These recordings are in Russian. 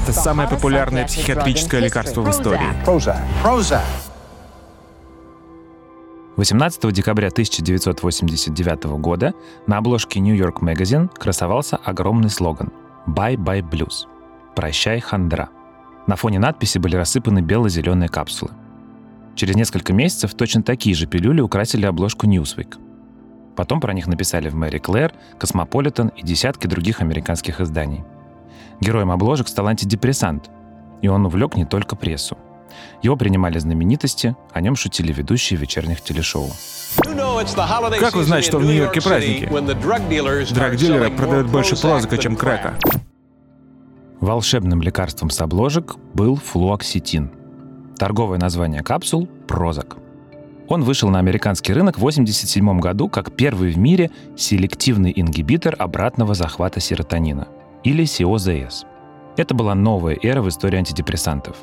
Это самое популярное психиатрическое лекарство в истории. 18 декабря 1989 года на обложке New York Magazine красовался огромный слоган «Bye Bye Blues» — «Прощай, хандра». На фоне надписи были рассыпаны бело-зеленые капсулы. Через несколько месяцев точно такие же пилюли украсили обложку Newsweek. Потом про них написали в Мэри Клэр, Космополитен и десятки других американских изданий. Героем обложек стал антидепрессант, и он увлек не только прессу. Его принимали знаменитости, о нем шутили ведущие вечерних телешоу. Как узнать, что в Нью-Йорке праздники? Драгдилеры продают больше прозака, чем крека. Волшебным лекарством с обложек был флуоксетин. Торговое название капсул – Прозак. Он вышел на американский рынок в 1987 году как первый в мире селективный ингибитор обратного захвата серотонина, или СИОЗС. Это была новая эра в истории антидепрессантов.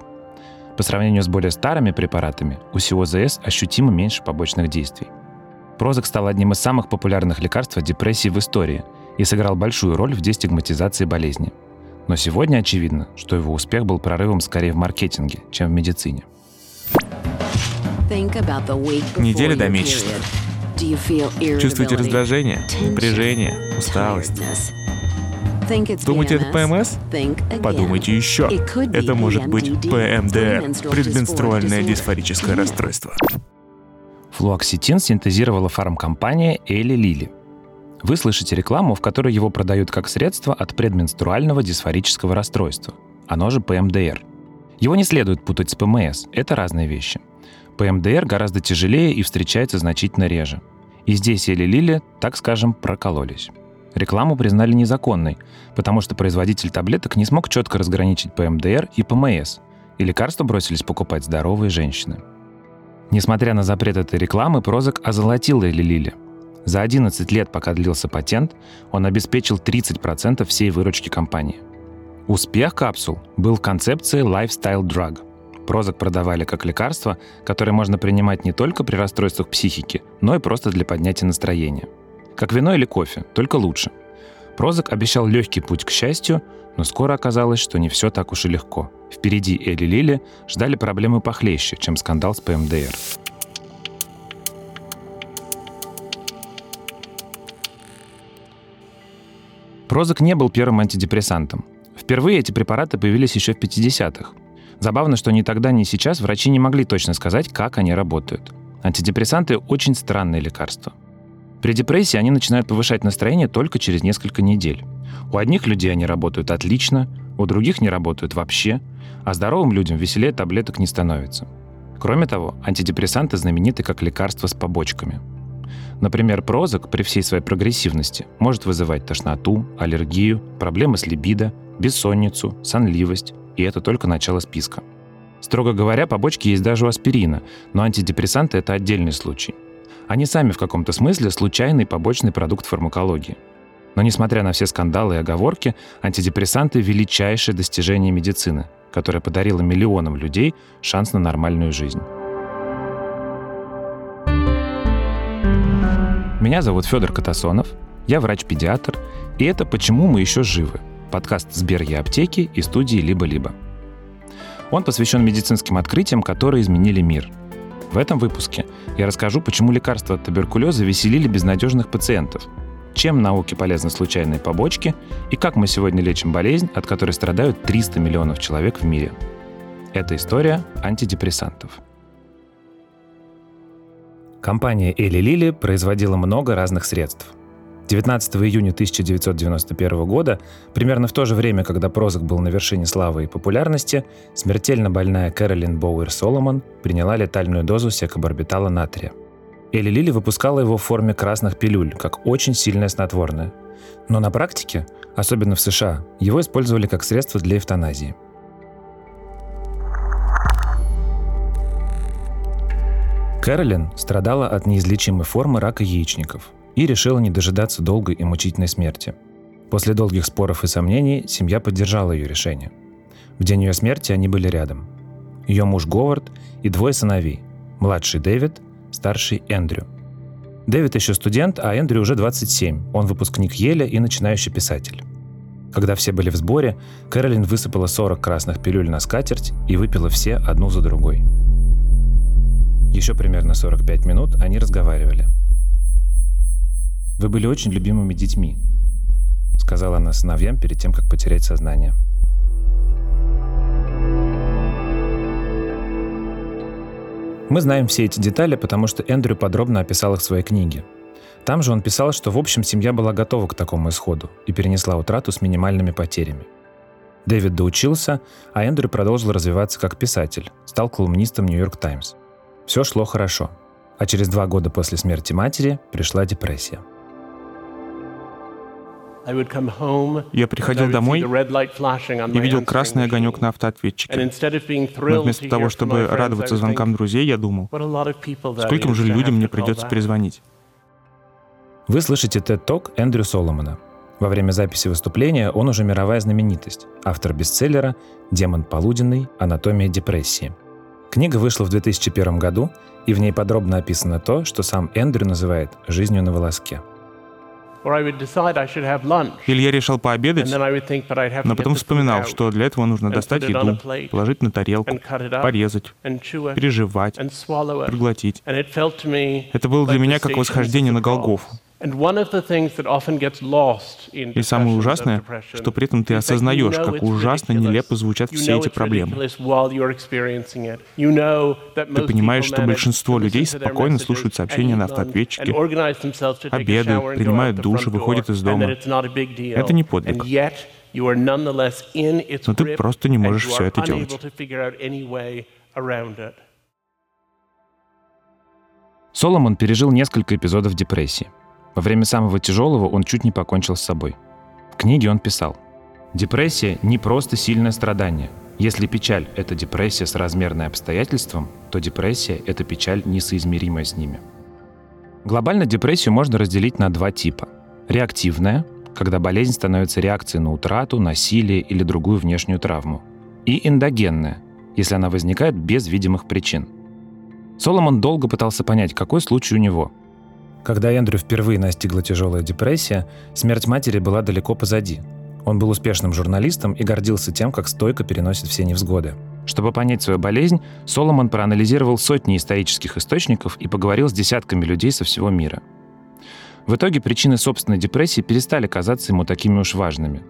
По сравнению с более старыми препаратами, у СИОЗС ощутимо меньше побочных действий. Прозак стал одним из самых популярных лекарств от депрессии в истории и сыграл большую роль в дестигматизации болезни – но сегодня очевидно, что его успех был прорывом скорее в маркетинге, чем в медицине. Неделя до месячных. Чувствуете раздражение, напряжение, усталость? Думаете, это ПМС? Подумайте еще. Это может быть ПМДР, предменструальное дисфорическое расстройство. Флуоксетин синтезировала фармкомпания Эли Лили. Вы слышите рекламу, в которой его продают как средство от предменструального дисфорического расстройства, оно же ПМДР. Его не следует путать с ПМС, это разные вещи. ПМДР гораздо тяжелее и встречается значительно реже. И здесь Эли Лили, так скажем, прокололись. Рекламу признали незаконной, потому что производитель таблеток не смог четко разграничить ПМДР и ПМС, и лекарства бросились покупать здоровые женщины. Несмотря на запрет этой рекламы, Прозак озолотил Эли Лили – за 11 лет, пока длился патент, он обеспечил 30% всей выручки компании. Успех капсул был в концепции lifestyle drug. Прозак продавали как лекарство, которое можно принимать не только при расстройствах психики, но и просто для поднятия настроения. Как вино или кофе, только лучше. Прозак обещал легкий путь к счастью, но скоро оказалось, что не все так уж и легко. Впереди Эли Лили ждали проблемы похлеще, чем скандал с ПМДР. Прозак не был первым антидепрессантом. Впервые эти препараты появились еще в 50-х. Забавно, что ни тогда, ни сейчас врачи не могли точно сказать, как они работают. Антидепрессанты – очень странные лекарства. При депрессии они начинают повышать настроение только через несколько недель. У одних людей они работают отлично, у других не работают вообще, а здоровым людям веселее таблеток не становится. Кроме того, антидепрессанты знамениты как лекарства с побочками – Например, прозак при всей своей прогрессивности может вызывать тошноту, аллергию, проблемы с либидо, бессонницу, сонливость, и это только начало списка. Строго говоря, побочки есть даже у аспирина, но антидепрессанты – это отдельный случай. Они сами в каком-то смысле случайный побочный продукт фармакологии. Но несмотря на все скандалы и оговорки, антидепрессанты – величайшее достижение медицины, которое подарило миллионам людей шанс на нормальную жизнь. Меня зовут Федор Катасонов, я врач-педиатр, и это «Почему мы еще живы?» подкаст Сбер и аптеки и студии «Либо-либо». Он посвящен медицинским открытиям, которые изменили мир. В этом выпуске я расскажу, почему лекарства от туберкулеза веселили безнадежных пациентов, чем науке полезны случайные побочки и как мы сегодня лечим болезнь, от которой страдают 300 миллионов человек в мире. Это история антидепрессантов. Компания Эли Лили производила много разных средств. 19 июня 1991 года, примерно в то же время, когда Прозак был на вершине славы и популярности, смертельно больная Кэролин Боуэр Соломон приняла летальную дозу секобарбитала натрия. Эли Лили выпускала его в форме красных пилюль, как очень сильное снотворное. Но на практике, особенно в США, его использовали как средство для эвтаназии – Кэролин страдала от неизлечимой формы рака яичников и решила не дожидаться долгой и мучительной смерти. После долгих споров и сомнений семья поддержала ее решение. В день ее смерти они были рядом. Ее муж Говард и двое сыновей. Младший Дэвид, старший Эндрю. Дэвид еще студент, а Эндрю уже 27. Он выпускник Еля и начинающий писатель. Когда все были в сборе, Кэролин высыпала 40 красных пилюль на скатерть и выпила все одну за другой. Еще примерно 45 минут они разговаривали. «Вы были очень любимыми детьми», — сказала она сыновьям перед тем, как потерять сознание. Мы знаем все эти детали, потому что Эндрю подробно описал их в своей книге. Там же он писал, что в общем семья была готова к такому исходу и перенесла утрату с минимальными потерями. Дэвид доучился, а Эндрю продолжил развиваться как писатель, стал колумнистом «Нью-Йорк Таймс». Все шло хорошо. А через два года после смерти матери пришла депрессия. Я приходил домой и видел красный огонек на автоответчике. Но вместо того, чтобы радоваться звонкам друзей, я думал, скольким же людям мне придется перезвонить. Вы слышите TED Talk Эндрю Соломона. Во время записи выступления он уже мировая знаменитость, автор бестселлера «Демон полуденный. Анатомия депрессии». Книга вышла в 2001 году, и в ней подробно описано то, что сам Эндрю называет «жизнью на волоске». Или я решил пообедать, но потом вспоминал, что для этого нужно достать еду, положить на тарелку, порезать, переживать, проглотить. Это было для меня как восхождение на Голгофу. И самое ужасное, что при этом ты осознаешь, как ужасно нелепо звучат все эти проблемы. Ты понимаешь, что большинство людей спокойно слушают сообщения на автоответчике, обедают, принимают душ и выходят из дома. Это не подвиг. Но ты просто не можешь все это делать. Соломон пережил несколько эпизодов депрессии. Во время самого тяжелого он чуть не покончил с собой. В книге он писал, «Депрессия – не просто сильное страдание. Если печаль – это депрессия с размерной обстоятельством, то депрессия – это печаль, несоизмеримая с ними». Глобально депрессию можно разделить на два типа. Реактивная, когда болезнь становится реакцией на утрату, насилие или другую внешнюю травму. И эндогенная, если она возникает без видимых причин. Соломон долго пытался понять, какой случай у него – когда Эндрю впервые настигла тяжелая депрессия, смерть матери была далеко позади. Он был успешным журналистом и гордился тем, как стойко переносит все невзгоды. Чтобы понять свою болезнь, Соломон проанализировал сотни исторических источников и поговорил с десятками людей со всего мира. В итоге причины собственной депрессии перестали казаться ему такими уж важными.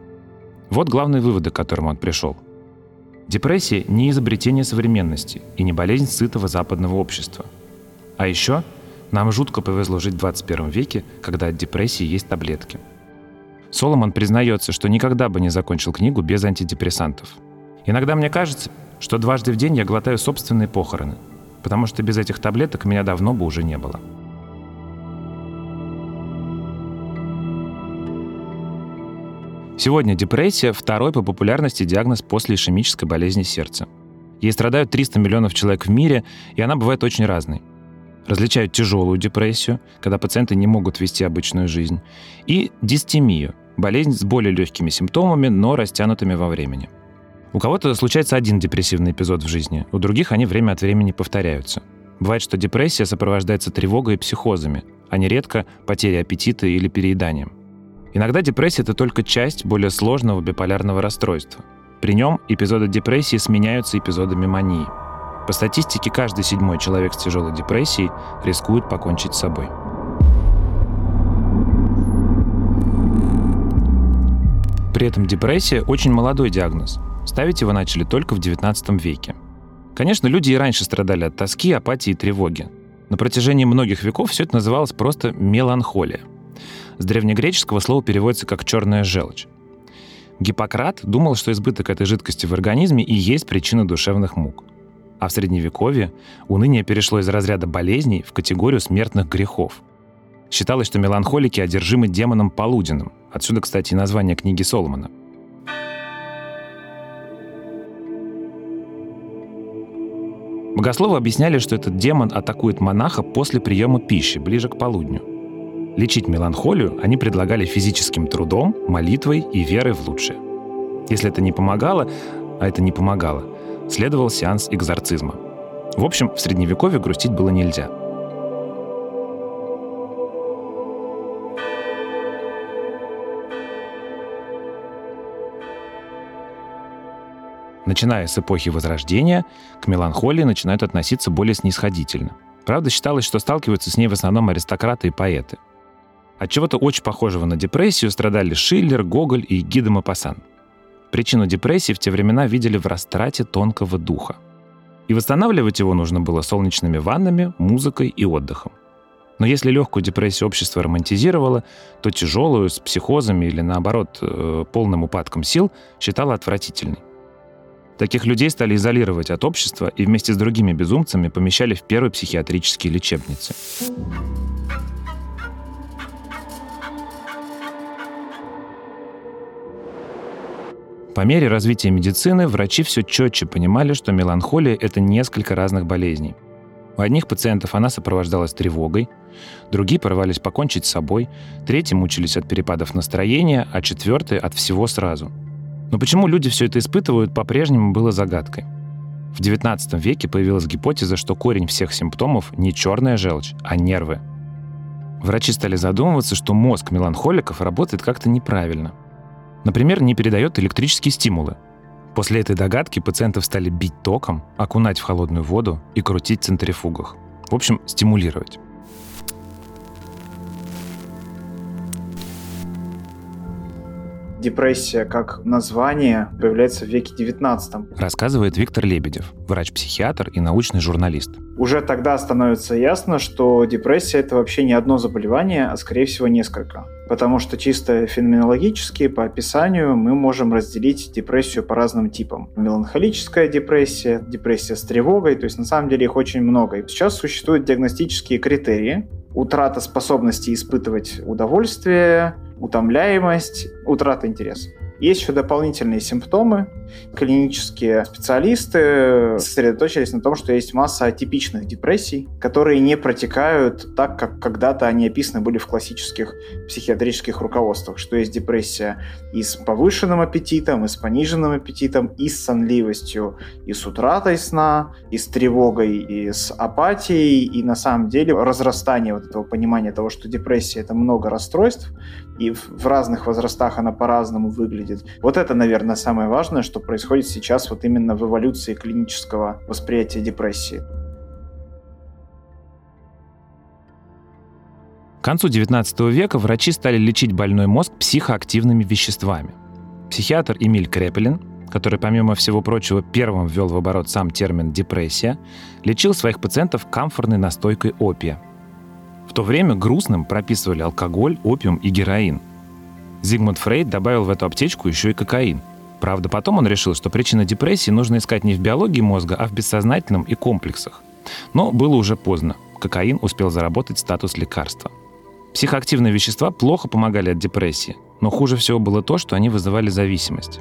Вот главные выводы, к которым он пришел. Депрессия – не изобретение современности и не болезнь сытого западного общества. А еще – нам жутко повезло жить в 21 веке, когда от депрессии есть таблетки. Соломон признается, что никогда бы не закончил книгу без антидепрессантов. Иногда мне кажется, что дважды в день я глотаю собственные похороны, потому что без этих таблеток меня давно бы уже не было. Сегодня депрессия – второй по популярности диагноз после ишемической болезни сердца. Ей страдают 300 миллионов человек в мире, и она бывает очень разной – различают тяжелую депрессию, когда пациенты не могут вести обычную жизнь, и дистемию – болезнь с более легкими симптомами, но растянутыми во времени. У кого-то случается один депрессивный эпизод в жизни, у других они время от времени повторяются. Бывает, что депрессия сопровождается тревогой и психозами, а нередко потерей аппетита или перееданием. Иногда депрессия – это только часть более сложного биполярного расстройства. При нем эпизоды депрессии сменяются эпизодами мании – по статистике, каждый седьмой человек с тяжелой депрессией рискует покончить с собой. При этом депрессия очень молодой диагноз. Ставить его начали только в XIX веке. Конечно, люди и раньше страдали от тоски, апатии и тревоги. На протяжении многих веков все это называлось просто меланхолия. С древнегреческого слово переводится как «черная желчь». Гиппократ думал, что избыток этой жидкости в организме и есть причина душевных мук – а в Средневековье уныние перешло из разряда болезней в категорию смертных грехов. Считалось, что меланхолики одержимы демоном полуденным. Отсюда, кстати, и название книги Соломона. Богословы объясняли, что этот демон атакует монаха после приема пищи, ближе к полудню. Лечить меланхолию они предлагали физическим трудом, молитвой и верой в лучшее. Если это не помогало, а это не помогало, следовал сеанс экзорцизма. В общем, в Средневековье грустить было нельзя. Начиная с эпохи Возрождения, к меланхолии начинают относиться более снисходительно. Правда, считалось, что сталкиваются с ней в основном аристократы и поэты. От чего-то очень похожего на депрессию страдали Шиллер, Гоголь и Гида Мапасан. Причину депрессии в те времена видели в растрате тонкого духа. И восстанавливать его нужно было солнечными ваннами, музыкой и отдыхом. Но если легкую депрессию общество романтизировало, то тяжелую, с психозами или, наоборот, э, полным упадком сил считало отвратительной. Таких людей стали изолировать от общества и вместе с другими безумцами помещали в первые психиатрические лечебницы. По мере развития медицины врачи все четче понимали, что меланхолия — это несколько разных болезней. У одних пациентов она сопровождалась тревогой, другие порывались покончить с собой, третьи мучились от перепадов настроения, а четвертые — от всего сразу. Но почему люди все это испытывают, по-прежнему было загадкой. В XIX веке появилась гипотеза, что корень всех симптомов не черная желчь, а нервы. Врачи стали задумываться, что мозг меланхоликов работает как-то неправильно — Например, не передает электрические стимулы. После этой догадки пациентов стали бить током, окунать в холодную воду и крутить в центрифугах. В общем, стимулировать. Депрессия как название появляется в веке XIX. Рассказывает Виктор Лебедев, врач-психиатр и научный журналист. Уже тогда становится ясно, что депрессия это вообще не одно заболевание, а скорее всего несколько. Потому что чисто феноменологически, по описанию, мы можем разделить депрессию по разным типам. Меланхолическая депрессия, депрессия с тревогой, то есть на самом деле их очень много. И сейчас существуют диагностические критерии, утрата способности испытывать удовольствие, утомляемость, утрата интереса. Есть еще дополнительные симптомы. Клинические специалисты сосредоточились на том, что есть масса атипичных депрессий, которые не протекают так, как когда-то они описаны были в классических психиатрических руководствах, что есть депрессия и с повышенным аппетитом, и с пониженным аппетитом, и с сонливостью, и с утратой сна, и с тревогой, и с апатией, и на самом деле разрастание вот этого понимания того, что депрессия — это много расстройств, и в разных возрастах она по-разному выглядит. Вот это, наверное, самое важное, что происходит сейчас вот именно в эволюции клинического восприятия депрессии. К концу XIX века врачи стали лечить больной мозг психоактивными веществами. Психиатр Эмиль Крепелин, который, помимо всего прочего, первым ввел в оборот сам термин «депрессия», лечил своих пациентов камфорной настойкой опия – в то время грустным прописывали алкоголь, опиум и героин. Зигмунд Фрейд добавил в эту аптечку еще и кокаин. Правда, потом он решил, что причина депрессии нужно искать не в биологии мозга, а в бессознательном и комплексах. Но было уже поздно. Кокаин успел заработать статус лекарства. Психоактивные вещества плохо помогали от депрессии, но хуже всего было то, что они вызывали зависимость.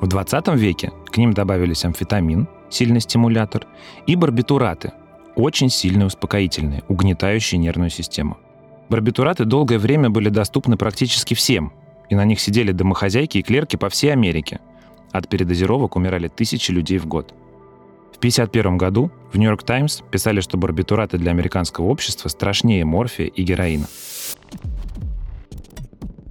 В 20 веке к ним добавились амфетамин, сильный стимулятор, и барбитураты, очень сильные успокоительные, угнетающие нервную систему. Барбитураты долгое время были доступны практически всем, и на них сидели домохозяйки и клерки по всей Америке. От передозировок умирали тысячи людей в год. В 1951 году в «Нью-Йорк Таймс» писали, что барбитураты для американского общества страшнее морфия и героина.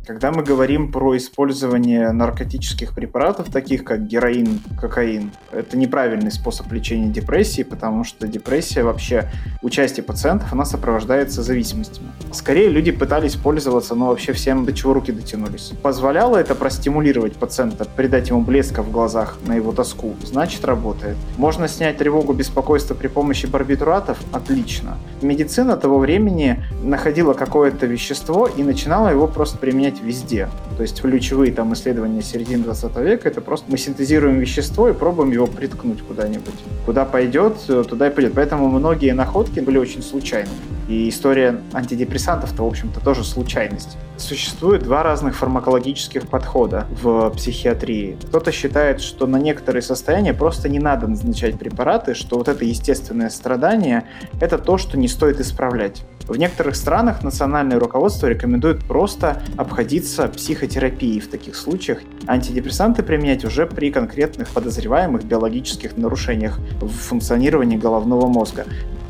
Когда мы говорим про использование наркотических препаратов, таких как героин, кокаин, это неправильный способ лечения депрессии, потому что депрессия вообще у части пациентов, она сопровождается зависимостями. Скорее люди пытались пользоваться, но вообще всем до чего руки дотянулись. Позволяло это простимулировать пациента, придать ему блеска в глазах на его тоску, значит работает. Можно снять тревогу, беспокойство при помощи барбитуратов? Отлично. Медицина того времени находила какое-то вещество и начинала его просто применять применять везде. То есть ключевые там исследования середины 20 века это просто мы синтезируем вещество и пробуем его приткнуть куда-нибудь. Куда пойдет, туда и пойдет. Поэтому многие находки были очень случайными. И история антидепрессантов-то, в общем-то, тоже случайность. Существует два разных фармакологических подхода в психиатрии. Кто-то считает, что на некоторые состояния просто не надо назначать препараты, что вот это естественное страдание — это то, что не стоит исправлять. В некоторых странах национальное руководство рекомендует просто обходиться психотерапией в таких случаях. Антидепрессанты применять уже при конкретных подозреваемых биологических нарушениях в функционировании головного мозга.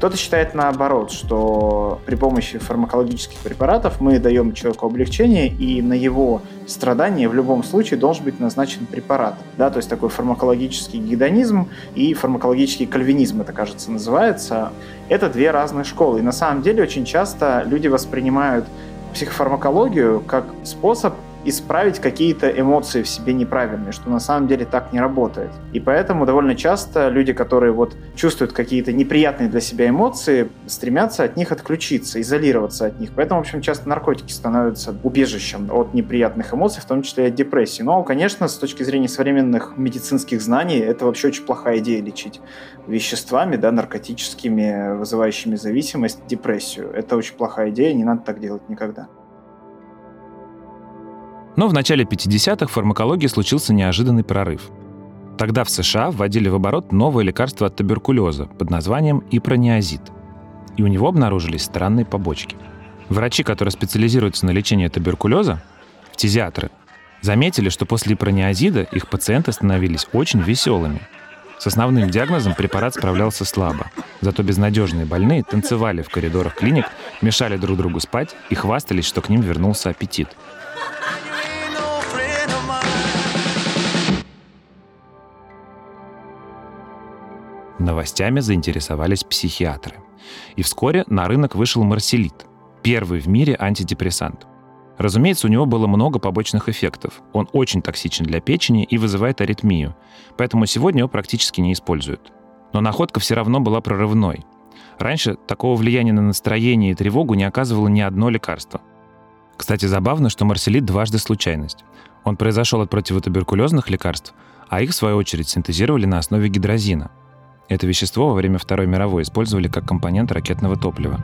Кто-то считает наоборот, что при помощи фармакологических препаратов мы даем человеку облегчение, и на его страдания в любом случае должен быть назначен препарат. Да, то есть такой фармакологический гедонизм и фармакологический кальвинизм, это, кажется, называется. Это две разные школы. И на самом деле очень часто люди воспринимают психофармакологию как способ исправить какие-то эмоции в себе неправильные, что на самом деле так не работает. И поэтому довольно часто люди, которые вот чувствуют какие-то неприятные для себя эмоции, стремятся от них отключиться, изолироваться от них. Поэтому, в общем, часто наркотики становятся убежищем от неприятных эмоций, в том числе и от депрессии. Но, конечно, с точки зрения современных медицинских знаний, это вообще очень плохая идея лечить веществами, да, наркотическими, вызывающими зависимость, депрессию. Это очень плохая идея, не надо так делать никогда. Но в начале 50-х в фармакологии случился неожиданный прорыв. Тогда в США вводили в оборот новое лекарство от туберкулеза под названием ипрониазид. И у него обнаружились странные побочки. Врачи, которые специализируются на лечении туберкулеза, фтизиатры, заметили, что после ипрониазида их пациенты становились очень веселыми. С основным диагнозом препарат справлялся слабо. Зато безнадежные больные танцевали в коридорах клиник, мешали друг другу спать и хвастались, что к ним вернулся аппетит – Новостями заинтересовались психиатры. И вскоре на рынок вышел марселит, первый в мире антидепрессант. Разумеется, у него было много побочных эффектов. Он очень токсичен для печени и вызывает аритмию, поэтому сегодня его практически не используют. Но находка все равно была прорывной. Раньше такого влияния на настроение и тревогу не оказывало ни одно лекарство. Кстати, забавно, что марселит дважды случайность. Он произошел от противотуберкулезных лекарств, а их, в свою очередь, синтезировали на основе гидрозина – это вещество во время Второй мировой использовали как компонент ракетного топлива.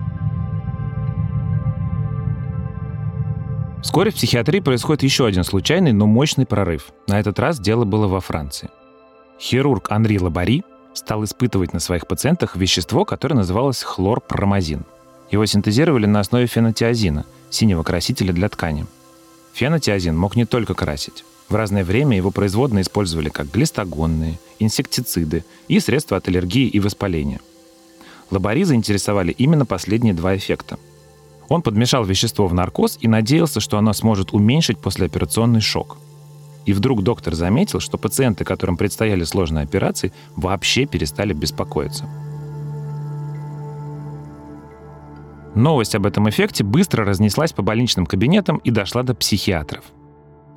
Вскоре в психиатрии происходит еще один случайный, но мощный прорыв. На этот раз дело было во Франции. Хирург Анри Лабари стал испытывать на своих пациентах вещество, которое называлось хлорпромазин. Его синтезировали на основе фенотиазина, синего красителя для ткани. Фенотиазин мог не только красить. В разное время его производные использовали как глистогонные, инсектициды и средства от аллергии и воспаления. Лабари заинтересовали именно последние два эффекта. Он подмешал вещество в наркоз и надеялся, что оно сможет уменьшить послеоперационный шок. И вдруг доктор заметил, что пациенты, которым предстояли сложные операции, вообще перестали беспокоиться. Новость об этом эффекте быстро разнеслась по больничным кабинетам и дошла до психиатров –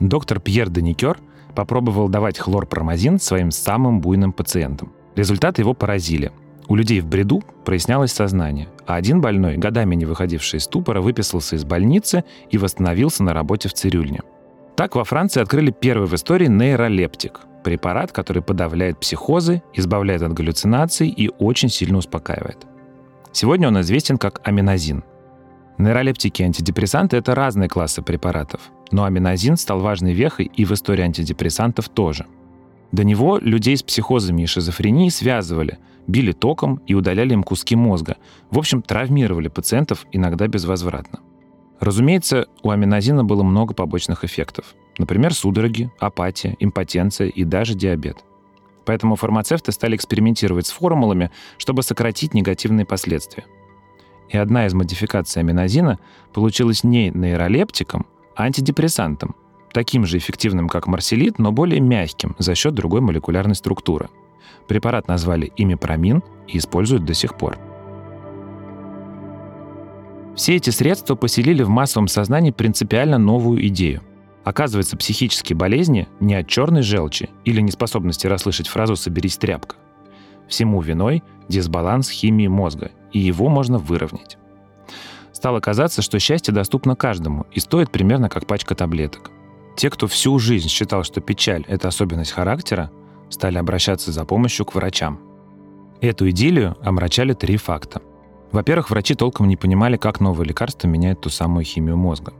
Доктор Пьер Деникер попробовал давать хлорпромазин своим самым буйным пациентам. Результаты его поразили. У людей в бреду прояснялось сознание, а один больной, годами не выходивший из ступора, выписался из больницы и восстановился на работе в цирюльне. Так во Франции открыли первый в истории нейролептик – препарат, который подавляет психозы, избавляет от галлюцинаций и очень сильно успокаивает. Сегодня он известен как аминозин – Нейролептики и антидепрессанты – это разные классы препаратов, но аминозин стал важной вехой и в истории антидепрессантов тоже. До него людей с психозами и шизофренией связывали, били током и удаляли им куски мозга. В общем, травмировали пациентов иногда безвозвратно. Разумеется, у аминозина было много побочных эффектов. Например, судороги, апатия, импотенция и даже диабет. Поэтому фармацевты стали экспериментировать с формулами, чтобы сократить негативные последствия – и одна из модификаций аминозина получилась не нейролептиком, антидепрессантом, таким же эффективным, как марселит, но более мягким за счет другой молекулярной структуры. Препарат назвали имипромин и используют до сих пор. Все эти средства поселили в массовом сознании принципиально новую идею. Оказывается, психические болезни не от черной желчи или неспособности расслышать фразу «соберись тряпка». Всему виной дисбаланс химии мозга и его можно выровнять. Стало казаться, что счастье доступно каждому и стоит примерно как пачка таблеток. Те, кто всю жизнь считал, что печаль — это особенность характера, стали обращаться за помощью к врачам. Эту идиллию омрачали три факта. Во-первых, врачи толком не понимали, как новые лекарства меняют ту самую химию мозга.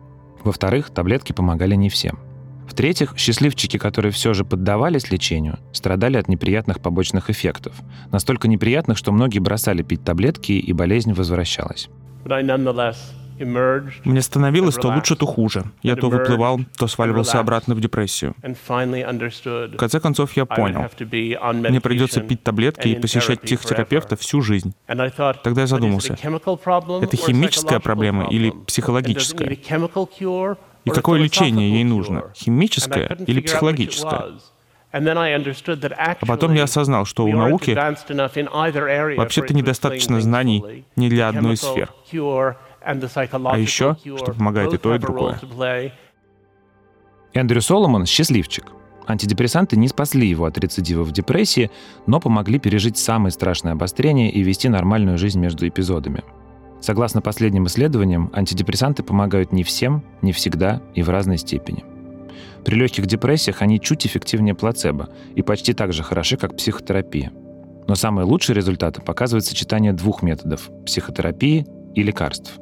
Во-вторых, таблетки помогали не всем. В-третьих, счастливчики, которые все же поддавались лечению, страдали от неприятных побочных эффектов. Настолько неприятных, что многие бросали пить таблетки, и болезнь возвращалась. Мне становилось то лучше, то хуже. Я то выплывал, то сваливался обратно в депрессию. В конце концов, я понял. Мне придется пить таблетки и посещать психотерапевта всю жизнь. Тогда я задумался, это химическая проблема или психологическая? И какое лечение ей нужно? Химическое или психологическое? А потом я осознал, что у науки вообще-то недостаточно знаний ни для одной из сфер. А еще, что помогает и то, и другое. Эндрю Соломон — счастливчик. Антидепрессанты не спасли его от рецидива в депрессии, но помогли пережить самые страшные обострения и вести нормальную жизнь между эпизодами. Согласно последним исследованиям, антидепрессанты помогают не всем, не всегда и в разной степени. При легких депрессиях они чуть эффективнее плацебо и почти так же хороши, как психотерапия. Но самые лучшие результаты показывает сочетание двух методов – психотерапии и лекарств.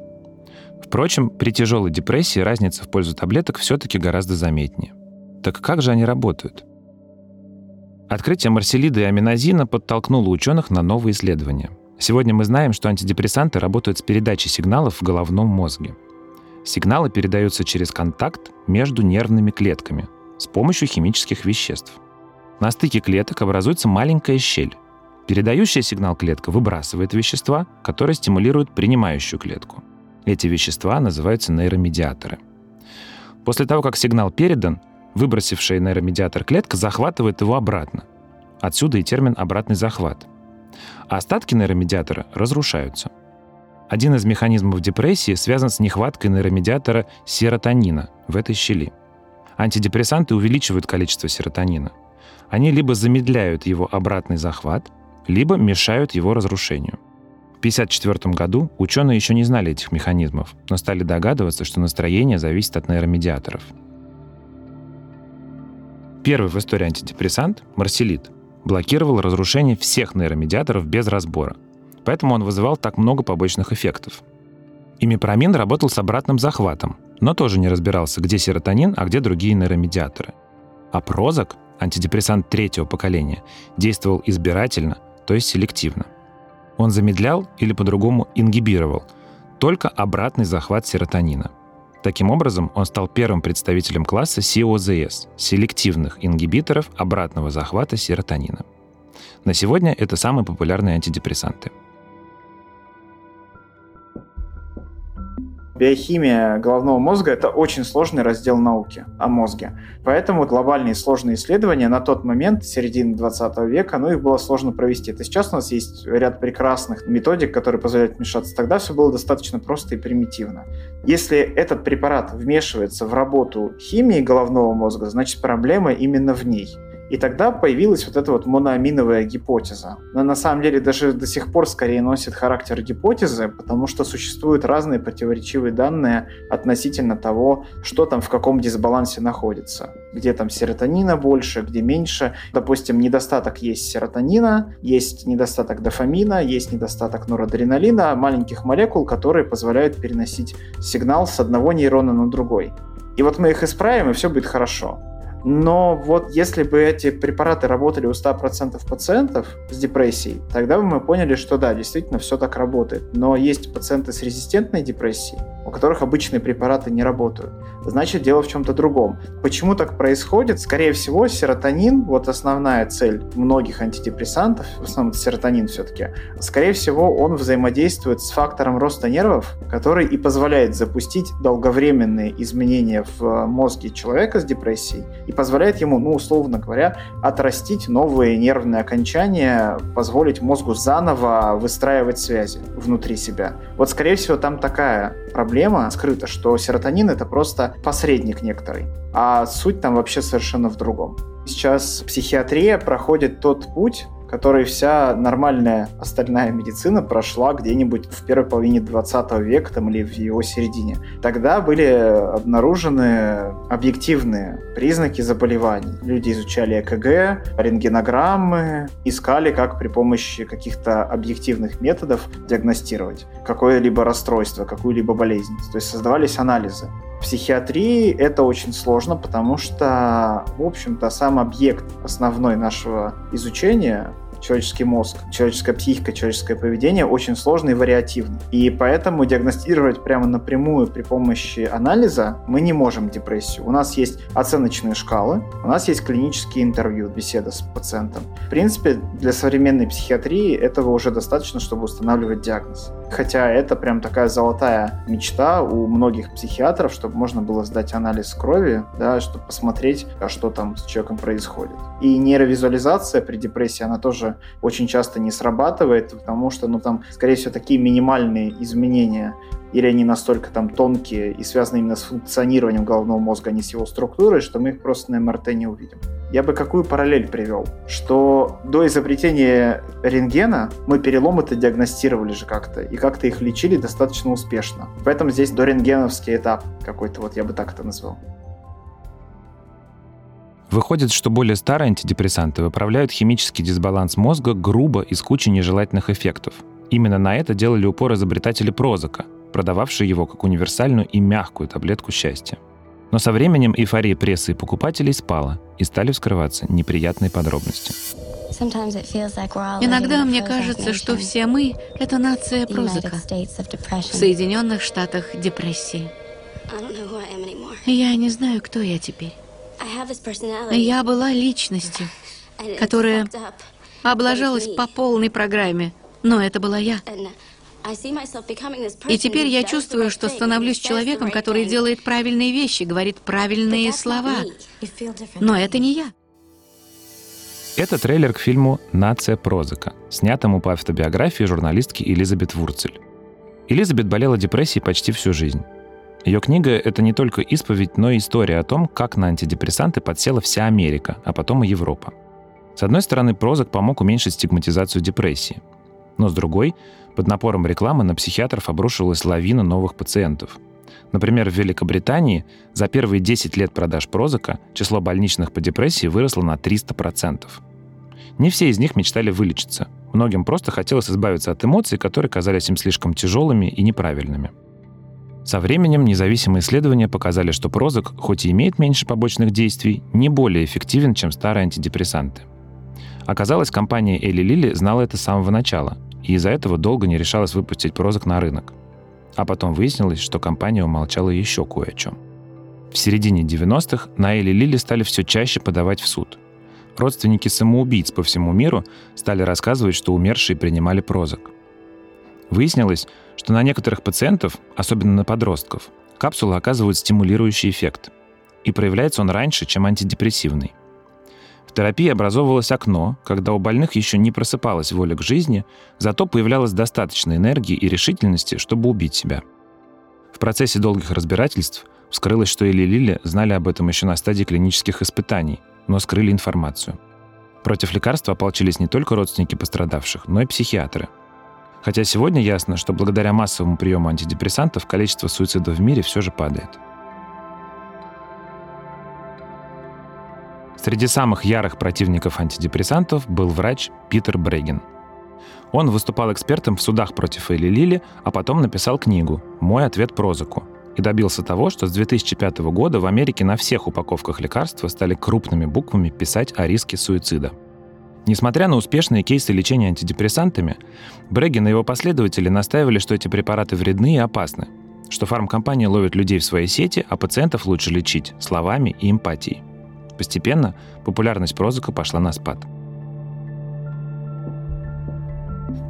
Впрочем, при тяжелой депрессии разница в пользу таблеток все-таки гораздо заметнее. Так как же они работают? Открытие марселида и аминозина подтолкнуло ученых на новые исследования. Сегодня мы знаем, что антидепрессанты работают с передачей сигналов в головном мозге – Сигналы передаются через контакт между нервными клетками с помощью химических веществ. На стыке клеток образуется маленькая щель. Передающая сигнал клетка выбрасывает вещества, которые стимулируют принимающую клетку. Эти вещества называются нейромедиаторы. После того, как сигнал передан, выбросившая нейромедиатор клетка захватывает его обратно. Отсюда и термин «обратный захват». А остатки нейромедиатора разрушаются – один из механизмов депрессии связан с нехваткой нейромедиатора серотонина в этой щели. Антидепрессанты увеличивают количество серотонина. Они либо замедляют его обратный захват, либо мешают его разрушению. В 1954 году ученые еще не знали этих механизмов, но стали догадываться, что настроение зависит от нейромедиаторов. Первый в истории антидепрессант, марселит, блокировал разрушение всех нейромедиаторов без разбора – поэтому он вызывал так много побочных эффектов. Имипромин работал с обратным захватом, но тоже не разбирался, где серотонин, а где другие нейромедиаторы. А прозак, антидепрессант третьего поколения, действовал избирательно, то есть селективно. Он замедлял или по-другому ингибировал только обратный захват серотонина. Таким образом, он стал первым представителем класса COZS – селективных ингибиторов обратного захвата серотонина. На сегодня это самые популярные антидепрессанты – Биохимия головного мозга — это очень сложный раздел науки о мозге. Поэтому глобальные сложные исследования на тот момент, середины 20 века, ну, их было сложно провести. Это сейчас у нас есть ряд прекрасных методик, которые позволяют вмешаться. Тогда все было достаточно просто и примитивно. Если этот препарат вмешивается в работу химии головного мозга, значит проблема именно в ней. И тогда появилась вот эта вот моноаминовая гипотеза. Но на самом деле даже до сих пор скорее носит характер гипотезы, потому что существуют разные противоречивые данные относительно того, что там в каком дисбалансе находится. Где там серотонина больше, где меньше. Допустим, недостаток есть серотонина, есть недостаток дофамина, есть недостаток норадреналина, маленьких молекул, которые позволяют переносить сигнал с одного нейрона на другой. И вот мы их исправим, и все будет хорошо. Но вот если бы эти препараты работали у 100% пациентов с депрессией, тогда бы мы поняли, что да, действительно все так работает. Но есть пациенты с резистентной депрессией, у которых обычные препараты не работают. Значит, дело в чем-то другом. Почему так происходит? Скорее всего, серотонин, вот основная цель многих антидепрессантов, в основном это серотонин все-таки, скорее всего, он взаимодействует с фактором роста нервов, который и позволяет запустить долговременные изменения в мозге человека с депрессией и позволяет ему, ну, условно говоря, отрастить новые нервные окончания, позволить мозгу заново выстраивать связи внутри себя. Вот, скорее всего, там такая проблема скрыта, что серотонин — это просто посредник некоторый, а суть там вообще совершенно в другом. Сейчас психиатрия проходит тот путь, который вся нормальная остальная медицина прошла где-нибудь в первой половине 20 века там, или в его середине. Тогда были обнаружены объективные признаки заболеваний. Люди изучали ЭКГ, рентгенограммы, искали, как при помощи каких-то объективных методов диагностировать какое-либо расстройство, какую-либо болезнь. То есть создавались анализы. Психиатрии это очень сложно, потому что, в общем-то, сам объект основной нашего изучения человеческий мозг, человеческая психика, человеческое поведение очень сложно и вариативно. И поэтому диагностировать прямо напрямую при помощи анализа мы не можем депрессию. У нас есть оценочные шкалы, у нас есть клинические интервью, беседа с пациентом. В принципе, для современной психиатрии этого уже достаточно, чтобы устанавливать диагноз. Хотя это прям такая золотая мечта у многих психиатров, чтобы можно было сдать анализ крови, да, чтобы посмотреть, а что там с человеком происходит. И нейровизуализация при депрессии, она тоже очень часто не срабатывает, потому что, ну, там, скорее всего, такие минимальные изменения или они настолько там тонкие и связаны именно с функционированием головного мозга, а не с его структурой, что мы их просто на МРТ не увидим. Я бы какую параллель привел? Что до изобретения рентгена мы переломы-то диагностировали же как-то, и как-то их лечили достаточно успешно. Поэтому здесь дорентгеновский этап какой-то, вот я бы так это назвал. Выходит, что более старые антидепрессанты выправляют химический дисбаланс мозга грубо и с кучей нежелательных эффектов. Именно на это делали упор изобретатели Прозака, продававшие его как универсальную и мягкую таблетку счастья. Но со временем эйфория прессы и покупателей спала, и стали вскрываться неприятные подробности. Иногда мне кажется, что все мы — это нация Прозака. В Соединенных Штатах депрессии. Я не знаю, кто я теперь. Я была личностью, которая облажалась по полной программе, но это была я. И теперь я чувствую, что становлюсь человеком, который делает правильные вещи, говорит правильные слова. Но это не я. Это трейлер к фильму «Нация Прозака», снятому по автобиографии журналистки Элизабет Вурцель. Элизабет болела депрессией почти всю жизнь. Ее книга — это не только исповедь, но и история о том, как на антидепрессанты подсела вся Америка, а потом и Европа. С одной стороны, Прозак помог уменьшить стигматизацию депрессии. Но с другой, под напором рекламы на психиатров обрушивалась лавина новых пациентов. Например, в Великобритании за первые 10 лет продаж Прозака число больничных по депрессии выросло на 300%. Не все из них мечтали вылечиться. Многим просто хотелось избавиться от эмоций, которые казались им слишком тяжелыми и неправильными. Со временем независимые исследования показали, что Прозак, хоть и имеет меньше побочных действий, не более эффективен, чем старые антидепрессанты. Оказалось, компания Эли Лили знала это с самого начала и из-за этого долго не решалась выпустить Прозак на рынок. А потом выяснилось, что компания умолчала еще кое о чем. В середине 90-х на Элли Лили стали все чаще подавать в суд. Родственники самоубийц по всему миру стали рассказывать, что умершие принимали Прозак. Выяснилось, что на некоторых пациентов, особенно на подростков, капсулы оказывают стимулирующий эффект. И проявляется он раньше, чем антидепрессивный. В терапии образовывалось окно, когда у больных еще не просыпалась воля к жизни, зато появлялось достаточно энергии и решительности, чтобы убить себя. В процессе долгих разбирательств вскрылось, что Эли Лили знали об этом еще на стадии клинических испытаний, но скрыли информацию. Против лекарства ополчились не только родственники пострадавших, но и психиатры. Хотя сегодня ясно, что благодаря массовому приему антидепрессантов количество суицидов в мире все же падает. Среди самых ярых противников антидепрессантов был врач Питер Бреген. Он выступал экспертом в судах против Эли Лили, а потом написал книгу «Мой ответ Прозаку» и добился того, что с 2005 года в Америке на всех упаковках лекарства стали крупными буквами писать о риске суицида. Несмотря на успешные кейсы лечения антидепрессантами, Брегин и его последователи настаивали, что эти препараты вредны и опасны, что фармкомпании ловят людей в своей сети, а пациентов лучше лечить словами и эмпатией. Постепенно популярность Прозака пошла на спад.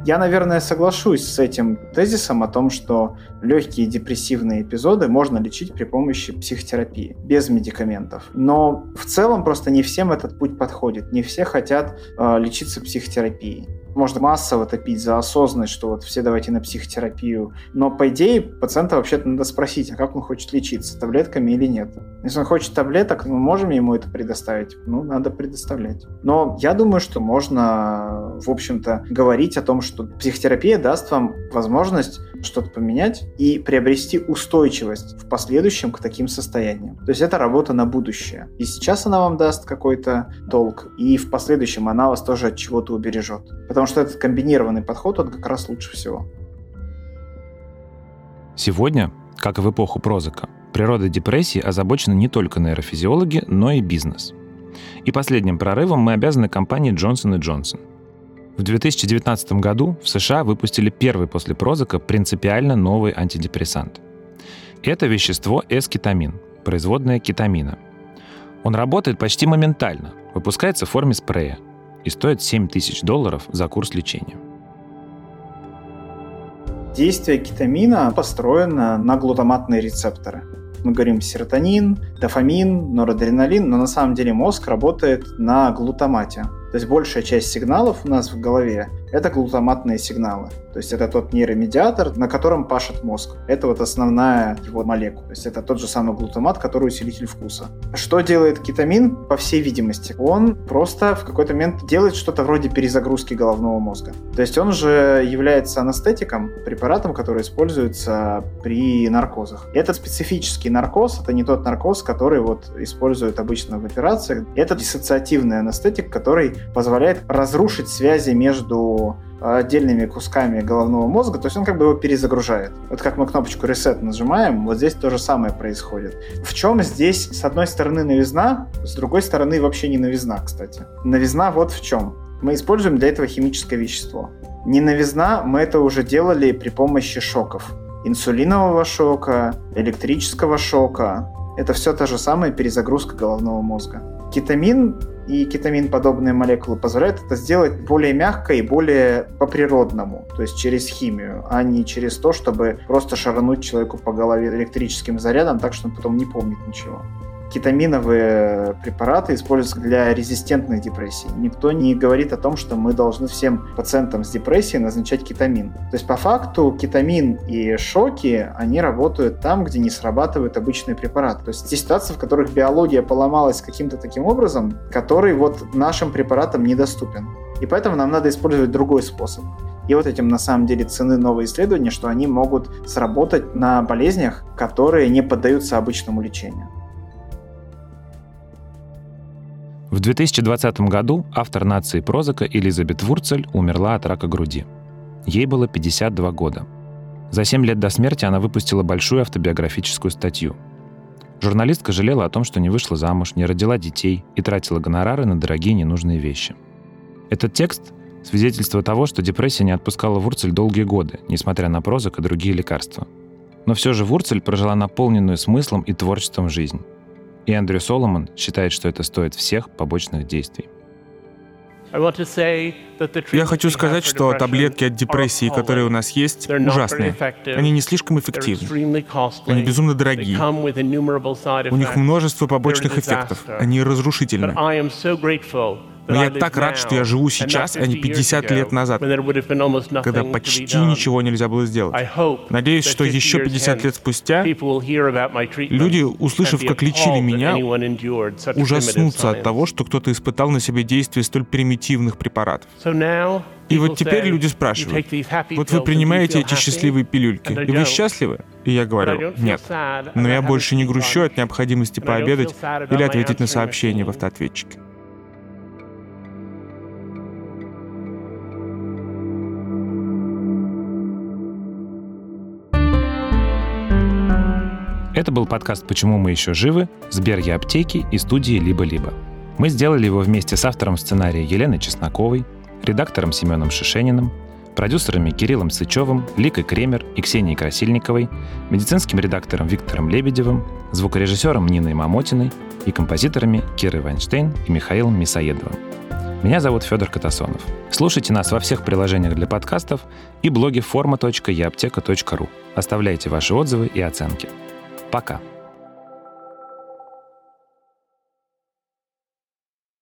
Я, наверное, соглашусь с этим тезисом о том, что легкие депрессивные эпизоды можно лечить при помощи психотерапии, без медикаментов. Но в целом просто не всем этот путь подходит. Не все хотят э, лечиться психотерапией можно массово топить за осознанность, что вот все давайте на психотерапию. Но, по идее, пациента вообще-то надо спросить, а как он хочет лечиться, таблетками или нет. Если он хочет таблеток, мы можем ему это предоставить? Ну, надо предоставлять. Но я думаю, что можно, в общем-то, говорить о том, что психотерапия даст вам возможность что-то поменять и приобрести устойчивость в последующем к таким состояниям. То есть это работа на будущее. И сейчас она вам даст какой-то толк, и в последующем она вас тоже от чего-то убережет. Потому что этот комбинированный подход, он как раз лучше всего. Сегодня, как и в эпоху Прозака, природа депрессии озабочена не только нейрофизиологи, но и бизнес. И последним прорывом мы обязаны компании Johnson Johnson. В 2019 году в США выпустили первый после Прозака принципиально новый антидепрессант. Это вещество эскетамин, производное кетамина. Он работает почти моментально, выпускается в форме спрея и стоит 7 тысяч долларов за курс лечения. Действие кетамина построено на глутаматные рецепторы мы говорим серотонин, дофамин, норадреналин, но на самом деле мозг работает на глутамате. То есть большая часть сигналов у нас в голове — это глутаматные сигналы. То есть это тот нейромедиатор, на котором пашет мозг. Это вот основная его молекула. То есть это тот же самый глутамат, который усилитель вкуса. Что делает кетамин, по всей видимости? Он просто в какой-то момент делает что-то вроде перезагрузки головного мозга. То есть он же является анестетиком, препаратом, который используется при наркозах. Это специфический наркоз, это не тот наркоз, который вот используют обычно в операциях. Это диссоциативный анестетик, который позволяет разрушить связи между отдельными кусками головного мозга, то есть он как бы его перезагружает. Вот как мы кнопочку reset нажимаем, вот здесь то же самое происходит. В чем здесь, с одной стороны, новизна, с другой стороны, вообще не новизна, кстати. Новизна вот в чем. Мы используем для этого химическое вещество. Не новизна, мы это уже делали при помощи шоков. Инсулинового шока, электрического шока. Это все та же самая перезагрузка головного мозга. Кетамин и кетамин-подобные молекулы позволяют это сделать более мягко и более по-природному, то есть через химию, а не через то, чтобы просто шарануть человеку по голове электрическим зарядом так, что он потом не помнит ничего кетаминовые препараты используются для резистентных депрессий. Никто не говорит о том, что мы должны всем пациентам с депрессией назначать кетамин. То есть по факту кетамин и шоки, они работают там, где не срабатывают обычные препараты. То есть те ситуации, в которых биология поломалась каким-то таким образом, который вот нашим препаратам недоступен. И поэтому нам надо использовать другой способ. И вот этим на самом деле цены новые исследования, что они могут сработать на болезнях, которые не поддаются обычному лечению. В 2020 году автор нации Прозака Элизабет Вурцель умерла от рака груди. Ей было 52 года. За 7 лет до смерти она выпустила большую автобиографическую статью. Журналистка жалела о том, что не вышла замуж, не родила детей и тратила гонорары на дорогие ненужные вещи. Этот текст — свидетельство того, что депрессия не отпускала Вурцель долгие годы, несмотря на Прозак и другие лекарства. Но все же Вурцель прожила наполненную смыслом и творчеством жизнь. И Эндрю Соломон считает, что это стоит всех побочных действий. Я хочу сказать, что таблетки от депрессии, которые у нас есть, ужасные. Они не слишком эффективны. Они безумно дорогие. У них множество побочных эффектов. Они разрушительны. Но я так рад, что я живу сейчас, а не 50 лет назад, когда почти ничего нельзя было сделать. Надеюсь, что еще 50 лет спустя люди, услышав, как лечили меня, ужаснутся от того, что кто-то испытал на себе действие столь примитивных препаратов. И вот теперь люди спрашивают, вот вы принимаете эти счастливые пилюльки, и вы счастливы? И я говорю, нет. Но я больше не грущу от необходимости пообедать или ответить на сообщение в автоответчике. Был подкаст «Почему мы еще живы» Сбер Я Аптеки и студии «Либо-либо». Мы сделали его вместе с автором сценария Еленой Чесноковой, редактором Семеном Шишениным, продюсерами Кириллом Сычевым, Ликой Кремер и Ксенией Красильниковой, медицинским редактором Виктором Лебедевым, звукорежиссером Ниной Мамотиной и композиторами Кирой Вайнштейн и Михаилом Мисоедовым. Меня зовут Федор Катасонов. Слушайте нас во всех приложениях для подкастов и блоге forma.eapteka.ru. Оставляйте ваши отзывы и оценки. Пока.